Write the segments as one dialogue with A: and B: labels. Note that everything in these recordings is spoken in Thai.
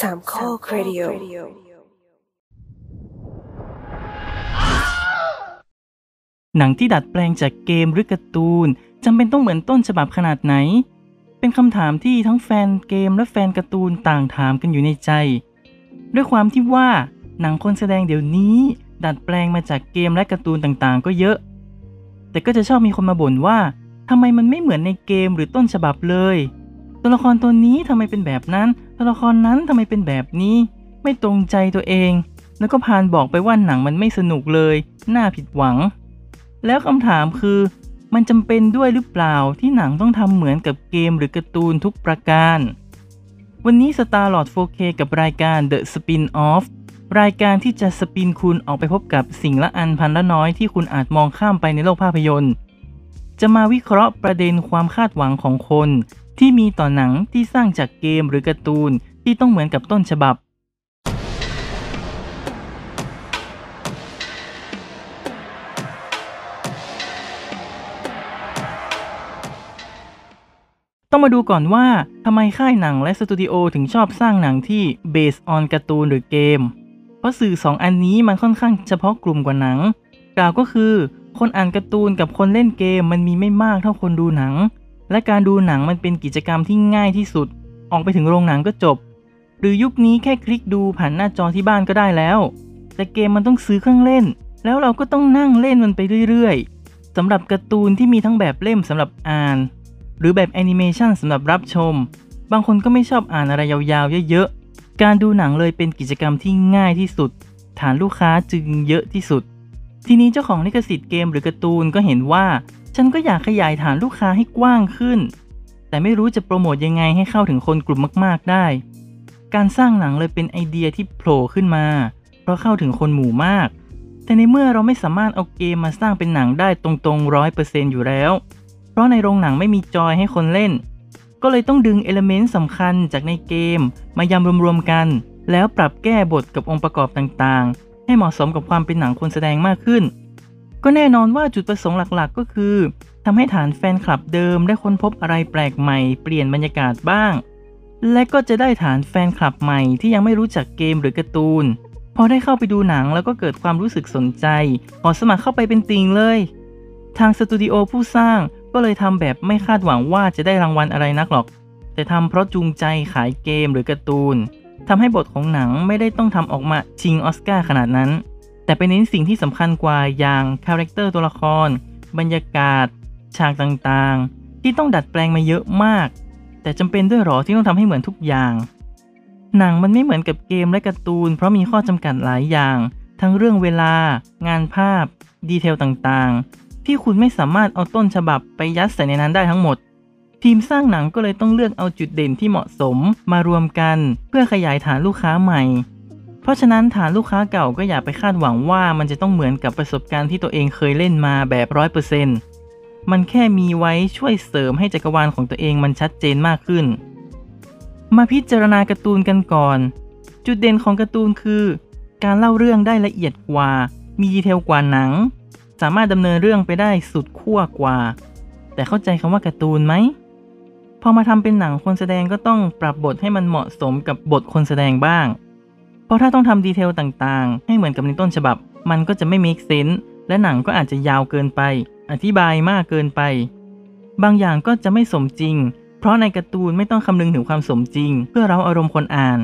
A: สามข้อครดิโอ
B: หนังที่ดัดแปลงจากเกมหรือการ์ตูนจำเป็นต้องเหมือนต้นฉบับขนาดไหน เป็นคำถามที่ทั้งแฟนเกมและแฟนการ์ตูนต่างถามกันอยู่ในใจ ด้วยความที่ว่าหนังคนแสดงเดี๋ยวนี้ ดัดแปลงมาจากเกมและการ์ตูนต่างๆ ก็เยอะ แต่ก็จะชอบมีคนมาบ่นว่าทำไมมันไม่เหมือนในเกมหรือต้นฉบับเลย ตัวละครตัวนี้ทำไมเป็นแบบนั้น ตัวละครนั้นทำไมเป็นแบบนี้ ไม่ตรงใจตัวเอง แล้วก็พานบอกไปว่าหนังมันไม่สนุกเลย น่าผิดหวัง แล้วคำถามคือ มันจำเป็นด้วยหรือเปล่าที่หนังต้องทำเหมือนกับเกมหรือการ์ตูนทุกประการ วันนี้ Star Lord 4K กับรายการ The Spin Off รายการที่จะสปินคุณออกไปพบกับสิ่งละอันพันละน้อยที่คุณอาจมองข้ามไปในโลกภาพยนตร์ จะมาวิเคราะห์ประเด็นความคาดหวังของคน ที่มีต่อหนังที่สร้างจากเกมหรือการ์ตูนที่ต้องเหมือนกับต้นฉบับ ต้องมาดูก่อนว่าทำไมค่ายหนังและสตูดิโอถึงชอบสร้างหนังที่ based on การ์ตูนหรือเกม เพราะสื่อ2อันนี้มันค่อนข้างเฉพาะกลุ่มกว่าหนัง กล่าวก็คือ คนอ่านการ์ตูนกับคนเล่นเกมมันมีไม่มากเท่าคนดูหนัง และการดูหนังมันเป็นกิจกรรมที่ง่ายที่สุด ออกไปถึงโรงหนังก็จบ หรือยุคนี้แค่คลิกดูผ่านหน้าจอที่บ้านก็ได้แล้ว แต่เกมมันต้องซื้อเครื่องเล่น แล้วเราก็ต้องนั่งเล่นมันไปเรื่อยๆสำหรับการ์ตูนที่มีทั้งแบบเล่มสำหรับอ่าน หรือแบบแอนิเมชันสำหรับรับชม บางคนก็ไม่ชอบอ่านอะไรยาวๆเยอะๆการดูหนังเลยเป็นกิจกรรมที่ง่ายที่สุด ฐานลูกค้าจึงเยอะที่สุด ทีนี้เจ้าของลิขสิทธิ์เกมหรือการ์ตูนก็เห็นว่า ฉันก็อยากขยายฐานลูกค้าให้กว้างขึ้น แต่ไม่รู้จะโปรโมทยังไงให้เข้าถึงคนกลุ่มมากๆได้ การสร้างหนังเลยเป็นไอเดียที่โผล่ขึ้นมา เพราะเข้าถึงคนหมู่มาก แต่ในเมื่อเราไม่สามารถเอาเกมมาสร้างเป็นหนังได้ตรงๆร้อยเปอร์เซนต์อยู่แล้ว เพราะในโรงหนังไม่มีจอยให้คนเล่น ก็เลยต้องดึง element สำคัญจากในเกม มายำรวมๆกัน แล้วปรับแก้บทกับองค์ประกอบต่างๆ ให้เหมาะสมกับความเป็นหนังคนแสดงมากขึ้น ก็แน่นอนว่าจุดประสงค์หลักๆ ก็คือทำให้ฐานแฟนคลับเดิมได้ค้นพบอะไรแปลกใหม่เปลี่ยนบรรยากาศบ้าง และก็จะได้ฐานแฟนคลับใหม่ที่ยังไม่รู้จักเกมหรือการ์ตูน พอได้เข้าไปดูหนังแล้วก็เกิดความรู้สึกสนใจ ขอสมัครเข้าไปเป็นติงเลย ทางสตูดิโอผู้สร้างก็เลยทำแบบไม่คาดหวังว่าจะได้รางวัลอะไรนักหรอก แต่ทำเพราะจูงใจขายเกมหรือการ์ตูน ทำให้บทของหนังไม่ได้ต้องทำออกมาชิงออสการ์ขนาดนั้น แต่ไปเน้นสิ่งที่สำคัญกว่าอย่างคาแรคเตอร์ตัวละคร บรรยากาศ ฉากต่างๆ ที่ต้องดัดแปลงมาเยอะมาก แต่จำเป็นด้วยหรอที่ต้องทำให้เหมือนทุกอย่าง หนังมันไม่เหมือนกับเกมและการ์ตูน เพราะมีข้อจำกัดหลายอย่าง ทั้งเรื่องเวลา งานภาพ detail ต่างๆ ที่คุณไม่สามารถเอาต้นฉบับไปยัดใส่ในนั้นได้ทั้งหมด ทีมสร้างหนังก็เลยต้องเลือกเอาจุดเด่นที่เหมาะสมมารวมกัน เพื่อขยายฐานลูกค้าใหม่ เพราะฉะนั้นฐานลูกค้าเก่าก็อย่าไปคาดหวังว่ามันจะต้องเหมือนกับประสบการณ์ที่ตัวเองเคยเล่นมาแบบร้อยเปอร์เซ็นต์มันแค่มีไว้ช่วยเสริมให้จักรวาลของตัวเองมันชัดเจนมากขึ้น มาพิจารณาการ์ตูนกันก่อน จุดเด่นของการ์ตูนคือ การเล่าเรื่องได้ละเอียดกว่า มีดีเทลกว่าหนัง สามารถดำเนินเรื่องไปได้สุดขั้วกว่า แต่เข้าใจคำว่าการ์ตูนไหม พอมาทำเป็นหนังคนแสดงก็ต้องปรับบทให้มันเหมาะสมกับบทคนแสดงบ้าง เพราะถ้าต้องทำดีเทลต่างๆ ให้เหมือนกับในต้นฉบับ มันก็จะไม่ make sense และหนังก็อาจจะยาวเกินไป อธิบายมากเกินไป บางอย่างก็จะไม่สมจริง เพราะในการ์ตูนไม่ต้องคำนึงถึงความสมจริง เพื่อเราอารมณ์คนอ่าน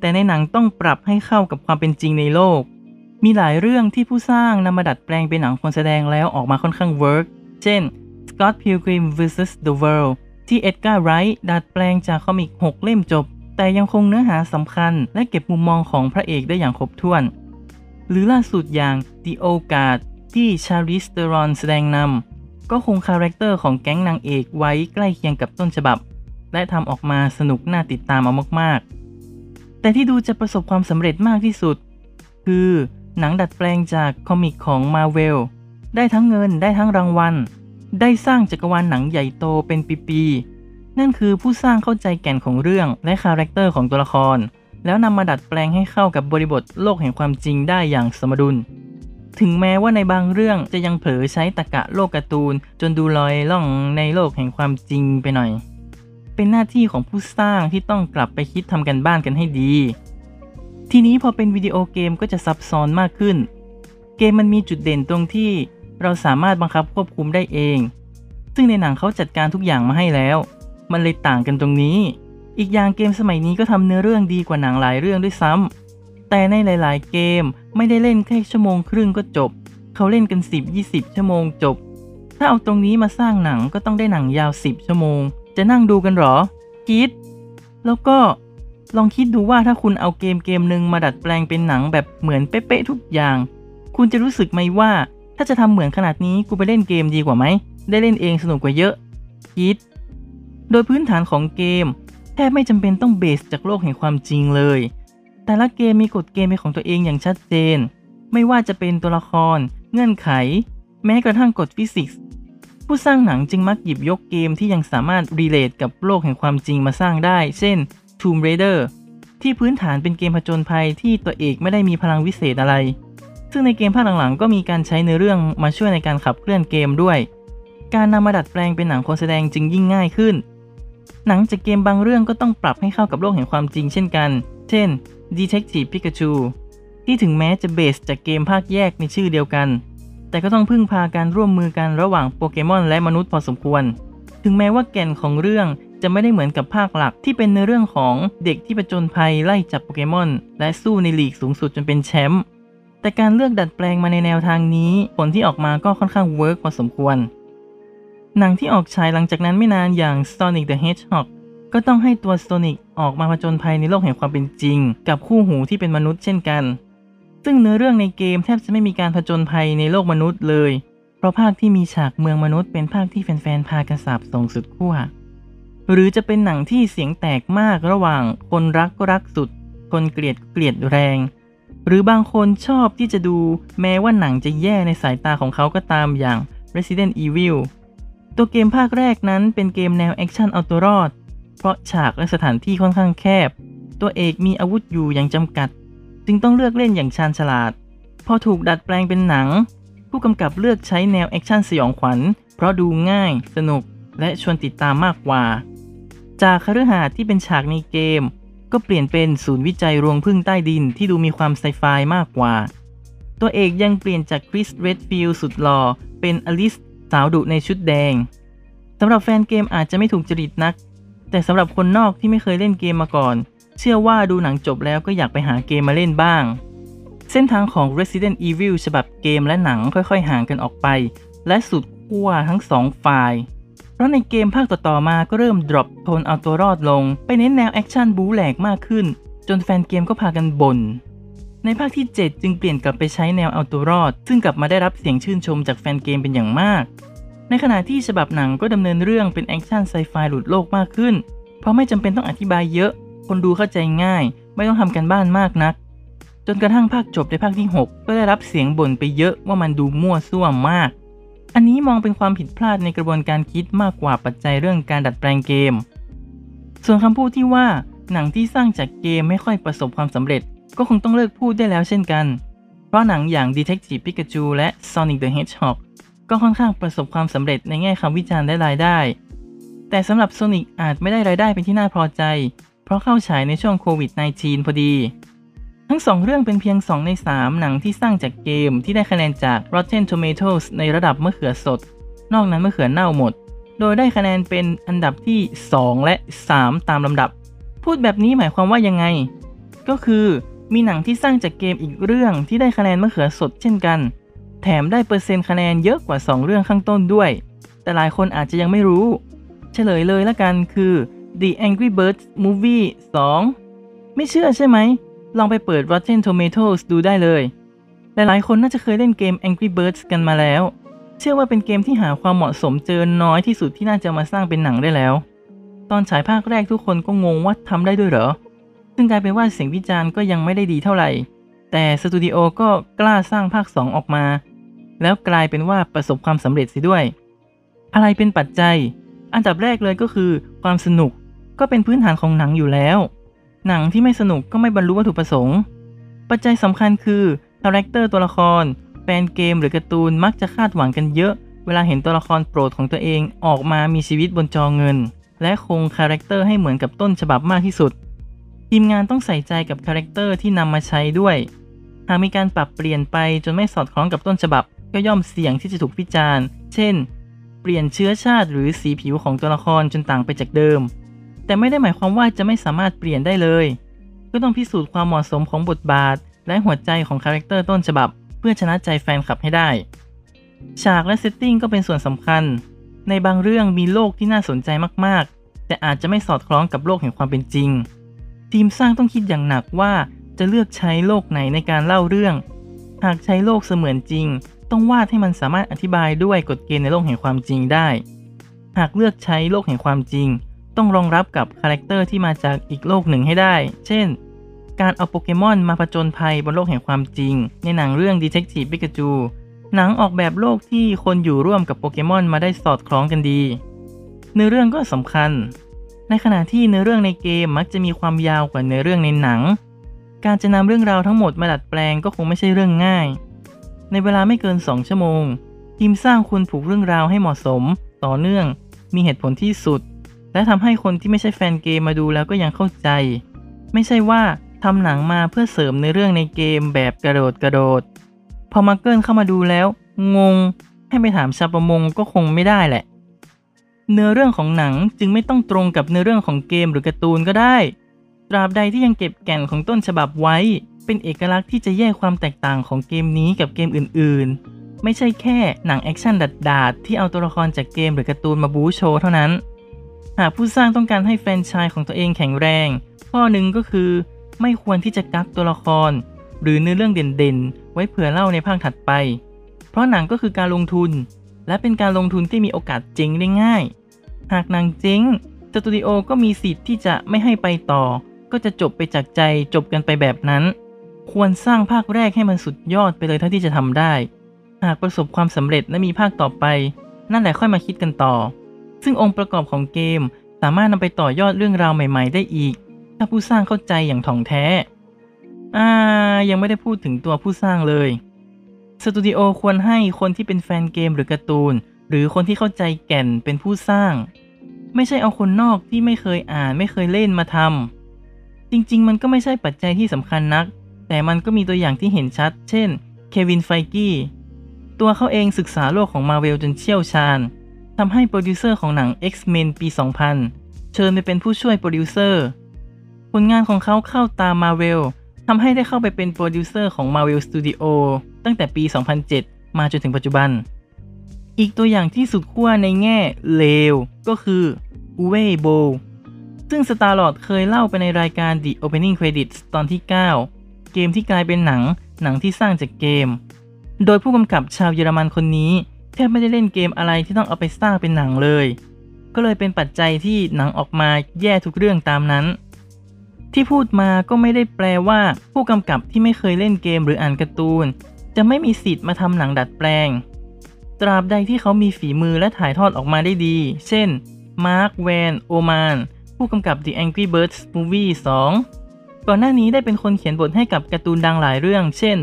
B: แต่ในหนังต้องปรับให้เข้ากับความเป็นจริงในโลก มีหลายเรื่องที่ผู้สร้างนำมาดัดแปลงเป็นหนังคนแสดงแล้วออกมาค่อนข้าง work เช่น Scott Pilgrim vs. The World ที่ Edgar Wright ดัดแปลงจาก comic 6 เล่มจบ แต่ยังคงเนื้อหาสำคัญ และเก็บมุมมองของพระเอกได้อย่างครบถ้วน หรือล่าสุดอย่าง The o g a r d ที่ Charlize Theron แสดงนำก็คงคาแรคเตอร์ของแก๊งนางเอกไว้ใกล้เคียงกับต้นฉบับ และทำออกมาสนุกน่าติดตามเอามากๆ แต่ที่ดูจะประสบความสำเร็จมากที่สุด คือหนังดัดแปลงจาก comic ของ Marvel ได้ทั้งเงินได้ทั้งรางวัล ได้สร้างจักรวาลหนังใหญ่โตเป็นปีๆ นั่นคือผู้สร้างเข้าใจแก่นของเรื่องและคาแรคเตอร์ของตัวละคร แล้วนำมาดัดแปลงให้เข้ากับบริบทโลกแห่งความจริงได้อย่างสมดุล ถึงแม้ว่าในบางเรื่องจะยังเผลอใช้ตรรกะโลกการ์ตูน จนดูลอยล่องในโลกแห่งความจริงไปหน่อย เป็นหน้าที่ของผู้สร้างที่ต้องกลับไปคิดทำกันบ้านกันให้ดี ทีนี้พอเป็นวิดีโอเกมก็จะซับซ้อนมากขึ้น เกมมันมีจุดเด่นตรงที่ เราสามารถบังคับควบคุมได้เอง ซึ่งในหนังเขาจัดการทุกอย่างมาให้แล้ว มันเลยต่างกันตรงนี้ อีกอย่างเกมสมัยนี้ก็ทำเนื้อเรื่องดีกว่าหนังหลายเรื่องด้วยซ้ำแต่ในหลาย ๆ เกมไม่ได้เล่นแค่ชั่วโมงครึ่งก็จบ เขาเล่นกัน 10-20 ชั่วโมงจบ ถ้าเอาตรงนี้มาสร้างหนังก็ต้องได้หนังยาว 10 ชั่วโมง จะนั่งดูกันหรอคิด แล้วก็ลองคิดดูว่าถ้าคุณเอาเกมเกมหนึ่งมาดัดแปลงเป็นหนังแบบเหมือนเป๊ะๆทุกอย่าง คุณจะรู้สึกไหมว่า ถ้าจะทำเหมือนขนาดนี้กูไปเล่นเกมดีกว่าไหม ได้เล่นเองสนุกกว่าเยอะ คิด โดยพื้นฐานของเกม แทบไม่จำเป็นต้องเบสจากโลกแห่งความจริงเลย แต่ละเกมมีกฎเกมเป็นของตัวเองอย่างชัดเจน ไม่ว่าจะเป็นตัวละคร เงื่อนไข แม้กระทั่งกฎฟิสิกส์ผู้สร้างหนังจึงมักหยิบยกเกมที่ยังสามารถรีเลทกับโลกแห่งความจริงมาสร้างได้ เช่น Tomb Raider ที่พื้นฐานเป็นเกมผจญภัยที่ตัวเอกไม่ได้มีพลังวิเศษอะไร ซึ่งในเกมภาคหลังๆ ก็มีการใช้ในเรื่องมาช่วยในการขับเคลื่อนเกมด้วย การนำมาดัดแปลงเป็นหนังคนแสดงจึงยิ่งง่ายขึ้น หนังจากเกมบางเรื่องก็ต้องปรับให้เข้ากับโลกแห่งความจริงเช่นกัน เช่น Detective Pikachu ที่ถึงแม้จะ base จากเกมภาคแยกในชื่อเดียวกัน แต่ก็ต้องพึ่งพาการร่วมมือกันระหว่างโปเกมอนและมนุษย์พอสมควร ถึงแม้ว่าแก่นของเรื่องจะไม่ได้เหมือนกับภาคหลักที่เป็นในเรื่องของเด็กที่ประจนภัยไล่จับโปเกมอนและสู้ในลีกสูงสุดจนเป็นแชมป์ แต่การเลือกดัดแปลงมาในแนวทางนี้ ผลที่ออกมาก็ค่อนข้าง work พอสมควร หนังที่ออกฉายหลังจากนั้นไม่นานอย่าง Sonic the Hedgehog ก็ต้องให้ตัว Sonic ออกมาผจญภัยในโลกแห่งความเป็นจริง กับคู่หูที่เป็นมนุษย์เช่นกัน ซึ่งเนื้อเรื่องในเกมแทบจะไม่มีการผจญภัยในโลกมนุษย์เลย เพราะภาคที่มีฉากเมืองมนุษย์เป็นภาคที่แฟนๆพากันสาบส่งสุดขั้วหรือจะเป็นหนังที่เสียงแตกมากระหว่างคนรักก็รักสุด คนเกลียดเกลียดแรง หรือบางคนชอบที่จะดูแม้ว่าหนังจะแย่ในสายตาของเขาก็ตามอย่าง Resident Evil ตัวเกมภาคแรกนั้นเป็นเกมแนวแอคชั่นเอาตัวรอด เพราะฉากและสถานที่ค่อนข้างแคบ ตัวเอกมีอาวุธอยู่อย่างจำกัด จึงต้องเลือกเล่นอย่างชาญฉลาด พอถูกดัดแปลงเป็นหนัง ผู้กำกับเลือกใช้แนวแอคชั่นสยองขวัญ เพราะดูง่าย สนุก และชวนติดตามมากกว่า จากคฤหาสน์ที่เป็นฉากในเกม ก็เปลี่ยนเป็นศูนย์วิจัยรวงผึ้งใต้ดินที่ดูมีความไซไฟมากกว่า ตัวเอกยังเปลี่ยนจาก Chris Redfield สุดหล่อเป็นอลิสสาวดุในชุดแดงสำหรับแฟนเกมอาจจะไม่ถูกจริตนัก แต่สำหรับคนนอกที่ไม่เคยเล่นเกมมาก่อน เชื่อว่าดูหนังจบแล้วก็อยากไปหาเกมมาเล่นบ้าง เส้นทางของ Resident Evil ฉบับเกมและหนังค่อยๆ ห่างกันออกไป และสุดขั้วทั้งสองฝ่าย เพราะในเกมภาคต่อๆมาก็เริ่ม drop tone เอาตัวรอดลง ไปเน้นแนวแอคชั่นบู๊แหลกมากขึ้น จนแฟนเกมก็พากันบ่นในภาคที่ 7 จึงเปลี่ยนกลับไปใช้แนวเอาตัวรอด ซึ่งกลับมาได้รับเสียงชื่นชมจากแฟนเกมเป็นอย่างมาก ในขณะที่ฉบับหนังก็ดำเนินเรื่องเป็นแอคชั่นไซไฟหลุดโลกมากขึ้น เพราะไม่จำเป็นต้องอธิบายเยอะ คนดูเข้าใจง่าย ไม่ต้องทำการบ้านมากนัก จนกระทั่งภาคจบในภาคที่ 6 ก็ได้รับเสียงบ่นไปเยอะว่ามันดูมั่วซั่วมาก อันนี้มองเป็นความผิดพลาดในกระบวนการคิดมากกว่าปัจจัยเรื่องการดัดแปลงเกม ส่วนคำพูดที่ว่าหนังที่สร้างจากเกมไม่ค่อยประสบความสำเร็จ ก็คงต้องเลิกพูดได้แล้วเช่นกัน เพราะหนังอย่าง Detective Pikachu และ Sonic the Hedgehog ก็ค่อนข้างประสบความสำเร็จในแง่คำวิจารณ์และรายได้ แต่สำหรับ Sonic อาจไม่ได้รายได้เป็นที่น่าพอใจ เพราะเข้าฉายในช่วงโควิด -19 พอดี ทั้งสองเรื่องเป็นเพียง 2 ใน 3 หนังที่สร้างจากเกมที่ได้คะแนนจาก Rotten Tomatoes ในระดับมะเขือสด นอกนั้นมะเขือเน่าหมด โดยได้คะแนนเป็นอันดับที่ 2 และ 3 ตามลำดับ พูดแบบนี้หมายความว่ายังไง ก็คือมีหนังที่สร้างจากเกมอีกเรื่องที่ได้คะแนนมะเขือสดเช่นกัน แถมได้เปอร์เซ็นต์คะแนนเยอะกว่า 2 เรื่องข้างต้นด้วย แต่หลายคนอาจจะยังไม่รู้ เฉลยเลยละกันคือ The Angry Birds Movie 2 ไม่เชื่อใช่ไหม ลองไปเปิด Rotten Tomatoes ดูได้เลย หลายๆ คนน่าจะเคยเล่นเกม Angry Birds กันมาแล้ว เชื่อว่าเป็นเกมที่หาความเหมาะสมเจอน้อยที่สุดที่น่าจะมาสร้างเป็นหนังได้แล้ว ตอนฉายภาคแรกทุกคนก็งงว่าทำได้ด้วยเหรอ ซึ่งกลายเป็นว่าเสียงวิจารณ์ก็ยังไม่ได้ดีเท่าไหร่ แต่สตูดิโอก็กล้าสร้างภาค 2 ออกมา แล้วกลายเป็นว่าประสบความสำเร็จสิด้วย อะไรเป็นปัจจัย อันดับแรกเลยก็คือ ความสนุก ก็เป็นพื้นฐานของหนังอยู่แล้ว หนังที่ไม่สนุกก็ไม่บรรลุวัตถุประสงค์ ปัจจัยสำคัญคือคาแรคเตอร์ตัวละคร แฟนเกมหรือการ์ตูนมักจะคาดหวังกันเยอะ เวลาเห็นตัวละครโปรดของตัวเองออกมามีชีวิตบนจอเงิน และคงคาแรคเตอร์ให้เหมือนกับต้นฉบับมากที่สุด ทีมงานต้องใส่ใจกับคาแรคเตอร์ที่นำมาใช้ด้วย หากมีการปรับเปลี่ยนไปจนไม่สอดคล้องกับต้นฉบับ ก็ย่อมเสี่ยงที่จะถูกวิจารณ์ เช่น เปลี่ยนเชื้อชาติหรือสีผิวของตัวละครจนต่างไปจากเดิม แต่ไม่ได้หมายความว่าจะไม่สามารถเปลี่ยนได้เลย ก็ต้องพิสูจน์ความเหมาะสมของบทบาท และหัวใจของคาแรคเตอร์ต้นฉบับ เพื่อชนะใจแฟนคลับให้ได้ ฉากและ setting ก็เป็นส่วนสำคัญ ในบางเรื่องมีโลกที่น่าสนใจมากๆ แต่อาจจะไม่สอดคล้องกับโลกแห่งความเป็นจริง ทีมสร้างต้องคิดอย่างหนักว่าจะเลือกใช้โลกไหนในการเล่าเรื่อง หากใช้โลกเสมือนจริง ต้องวาดให้มันสามารถอธิบายด้วยกฎเกณฑ์ในโลกแห่งความจริงได้ หากเลือกใช้โลกแห่งความจริง ต้องรองรับกับคาแรคเตอร์ที่มาจากอีกโลกหนึ่งให้ได้ เช่น การเอาโปเกมอนมาผจญภัยบนโลกแห่งความจริง ในหนังเรื่อง Detective Pikachu หนังออกแบบโลกที่คนอยู่ร่วมกับโปเกมอนมาได้สอดคล้องกันดี เนื้อเรื่องก็สำคัญ ในขณะที่เนื้อเรื่องในเกมมักจะมีความยาวกว่าเนื้อเรื่องในหนัง การจะนำเรื่องราวทั้งหมดมาดัดแปลงก็คงไม่ใช่เรื่องง่าย ในเวลาไม่เกิน 2 ชั่วโมง ทีมสร้างควรผูกเรื่องราวให้เหมาะสม ต่อเนื่อง มีเหตุผลที่สุด และทำให้คนที่ไม่ใช่แฟนเกมมาดูแล้วก็ยังเข้าใจ ไม่ใช่ว่าทำหนังมาเพื่อเสริมในเรื่องในเกมแบบกระโดดกระโดด พอมาเกิลเข้ามาดูแล้ว งง ให้ไปถามชาวประมงก็คงไม่ได้แหละ เนื้อเรื่องของหนังจึงไม่ต้องตรงกับเนื้อเรื่องของเกมหรือการ์ตูนก็ได้ ตราบใดที่ยังเก็บแก่นของต้นฉบับไว้ เป็นเอกลักษณ์ที่จะแยกความแตกต่างของเกมนี้กับเกมอื่น ๆ ไม่ใช่แค่หนังแอคชั่นดาดๆที่เอาตัวละครจากเกมหรือการ์ตูนมาบู๊โชว์เท่านั้น หากผู้สร้างต้องการให้แฟรนไชส์ของตัวเองแข็งแรง ข้อหนึ่งก็คือ ไม่ควรที่จะกักตัวละคร หรือเนื้อเรื่องเด่นๆ ไว้เผื่อเล่าในภาคถัดไป เพราะหนังก็คือการลงทุน และเป็นการลงทุนที่มีโอกาสเจ๊งได้ง่าย หากหนังเจ๊งสตูดิโอก็มีสิทธิ์ที่จะไม่ให้ไปต่อ ก็จะจบไปจากใจจบกันไปแบบนั้น ควรสร้างภาคแรกให้มันสุดยอดไปเลยเท่าที่จะทำได้ หากประสบความสำเร็จและมีภาคต่อไป นั่นแหละค่อยมาคิดกันต่อ ซึ่งองค์ประกอบของเกม สามารถนำไปต่อยอดเรื่องราวใหม่ ๆ ได้อีก ถ้าผู้สร้างเข้าใจอย่างถ่องแท้ อ่า ยังไม่ได้พูดถึงตัวผู้สร้างเลย สตูดิโอควรให้คนที่เป็นแฟนเกมหรือการ์ตูน หรือคนที่เข้าใจแก่นเป็นผู้สร้าง ไม่ใช่เอาคนนอกที่ไม่เคยอ่านไม่เคยเล่นมาทำจริง ๆ มันก็ไม่ใช่ปัจจัยที่สำคัญนัก แต่มันก็มีตัวอย่างที่เห็นชัด เช่น Kevin Feige ตัวเขาเองศึกษาโลกของมาเวลจนเชี่ยวชาญ ทำให้โปรดิวเซอร์ของหนัง X-Men ปี 2000 เชิญไปเป็นผู้ช่วยโปรดิวเซอร์ ผลงานของเขาเข้าตามมาเวลทำให้ได้เข้าไปเป็นโปรดิวเซอร์ของ Marvel Studio ตั้งแต่ปี 2007 มาจนถึงปัจจุบัน อีกตัวอย่างที่สุดขั้วในแง่เลว ก็คืออูเวโบซึ่ง Star Lord เคยเล่าไปในรายการ The Opening Credits ตอนที่ 9 เกมที่กลายเป็นหนัง หนังที่สร้างจากเกม โดยผู้กำกับชาวเยอรมันคนนี้ ทบไม่ได้เล่นเกมอะไรที่ต้องเอาไปสร้างเป็นหนังเลย ก็เลยเป็นปัจจัยที่หนังออกมาแย่ทุกเรื่องตามนั้น ที่พูดมาก็ไม่ได้แปลว่า ผู้กำกับที่ไม่เคยเล่นเกมหรืออ่านการ์ตูน จะไม่มีสิทธิ์มาทำหนังดัดแปลง ตราบใดที่เขามีฝีมือและถ่ายทอดออกมาได้ดี เช่น มาร์ค แวน โอมาน ผู้กำกับ The Angry Birds Movie 2 ก่อนหน้านี้ได้เป็นคนเขียนบทให้กับการ์ตูนดังหลายเรื่อง เช่น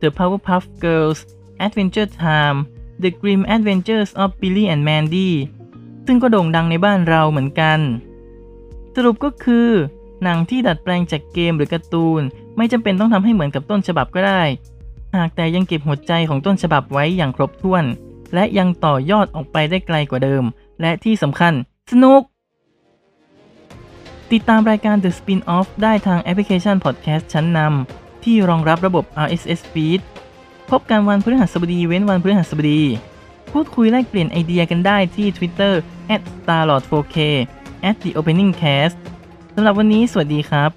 B: The Powerpuff Girls Adventure Time The Grim Adventures of Billy and Mandy ซึ่งก็โด่งดังในบ้านเราเหมือนกัน สรุปก็คือ หนังที่ดัดแปลงจากเกมหรือการ์ตูน ไม่จำเป็นต้องทำให้เหมือนกับต้นฉบับก็ได้ หากแต่ยังเก็บหัวใจของต้นฉบับไว้อย่างครบถ้วน และยังต่อยอดออกไปได้ไกลกว่าเดิม และที่สำคัญ สนุก ติดตามรายการ The Spin-off ได้ทางแอปพลิเคชัน Podcast ชั้นนำที่รองรับระบบ RSS feed พบกันวันพฤหัสบดีเว้นวันพฤหัสบดี พูดคุยแลกเปลี่ยนไอเดียกันได้ที่ Twitter @starlord4k @theopeningcast สำหรับวันนี้สวัสดีครับ